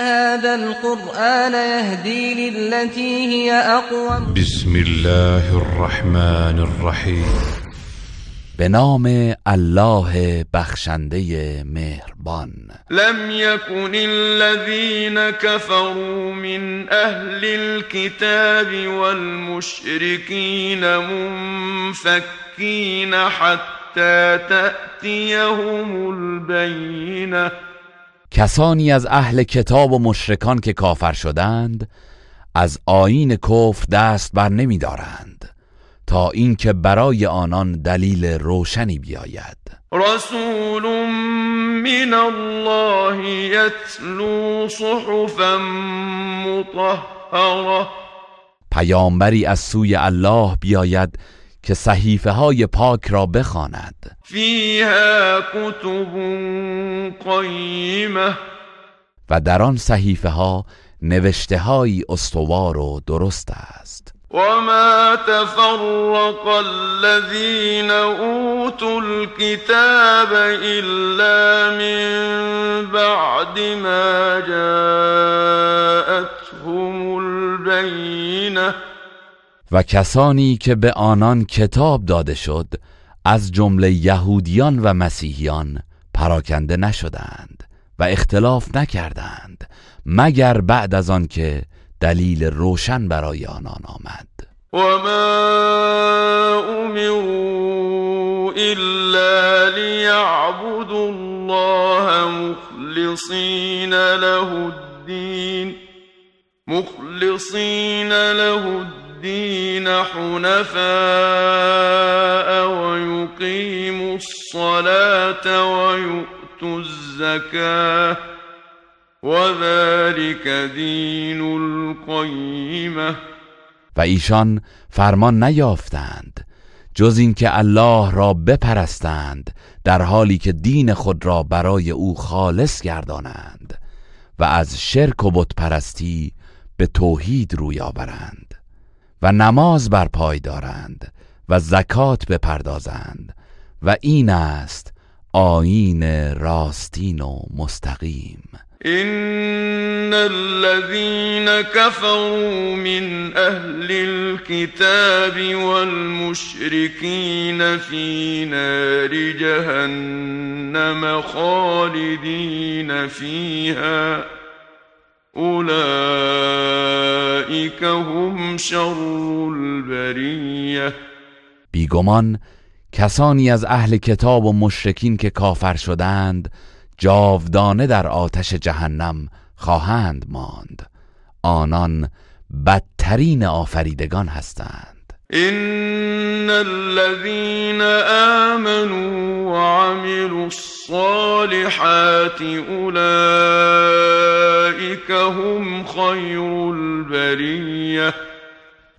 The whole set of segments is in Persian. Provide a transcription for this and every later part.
هذا القرآن يهدي للتي هي أقوم. بسم الله الرحمن الرحیم به نام الله بخشنده مهربان. لم يكن الذين كفروا من أهل الكتاب والمشركين منفكين حتى تأتيهم البينة. کسانی از اهل کتاب و مشرکان که کافر شدند از آیین کفر دست بر نمی دارند تا اینکه برای آنان دلیل روشنی بیاید. رسول من الله يتلو صحفا مطهرة پیامبری از سوی الله بیاید که صحیفه های پاک را بخواند. فيها كتب قيمة و در آن صحیفه ها نوشته های استوار و درست است. وما تفرق الذين أوتوا الكتاب إلا من بعد ما جاءتهم و کسانی که به آنان کتاب داده شد از جمله یهودیان و مسیحیان پراکنده نشدند و اختلاف نکردند مگر بعد از آن که دلیل روشن برای آنان آمد. وما أمروا إلا ليعبدوا الله مخلصين له الدين مخلصين له الدين حنفاء ويقيموا الصلاة ويؤتوا الزكاة وذلك دين القيمة. و ایشان فرمان نیافتند جز اینکه الله را بپرستند در حالی که دین خود را برای او خالص گردانند و از شرک و بت پرستی به توحید روی آورند. و نماز بر پای دارند و زکات بپردازند و این است آیین راستین و مستقیم. إن الذين كفروا من أهل الكتاب والمشركين في نار جهنم خالدين فيها أولئك هم شر البرية بیگمان کسانی از اهل کتاب و مشرکین که کافر شدند جاودانه در آتش جهنم خواهند ماند. آنان بدترین آفریدگان هستند. إن الذين آمنوا وعملوا الصالحات أولئك هم خير البرية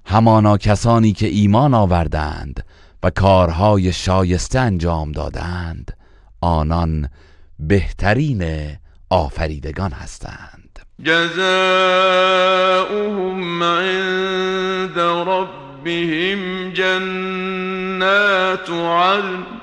همانا کسانی که ایمان آوردند و کارهای شایسته انجام دادند آنان بهترین آفریدگان هستند. جزاؤهم عند ربهم جنات عدن.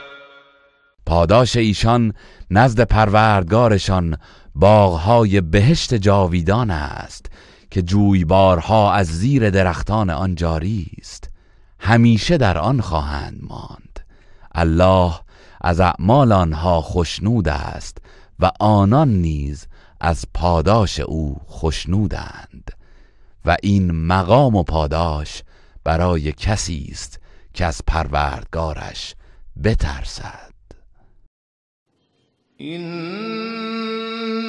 پاداش ایشان نزد پروردگارشان باغهای بهشت جاویدان است که جویبارها از زیر درختان آن جاری است. همیشه در آن خواهند ماند. الله از اعمال آنها خشنود است و آنان نیز از پاداش او خشنودند. و این مقام و پاداش برای کسی است که از پروردگارش بترسد. إنها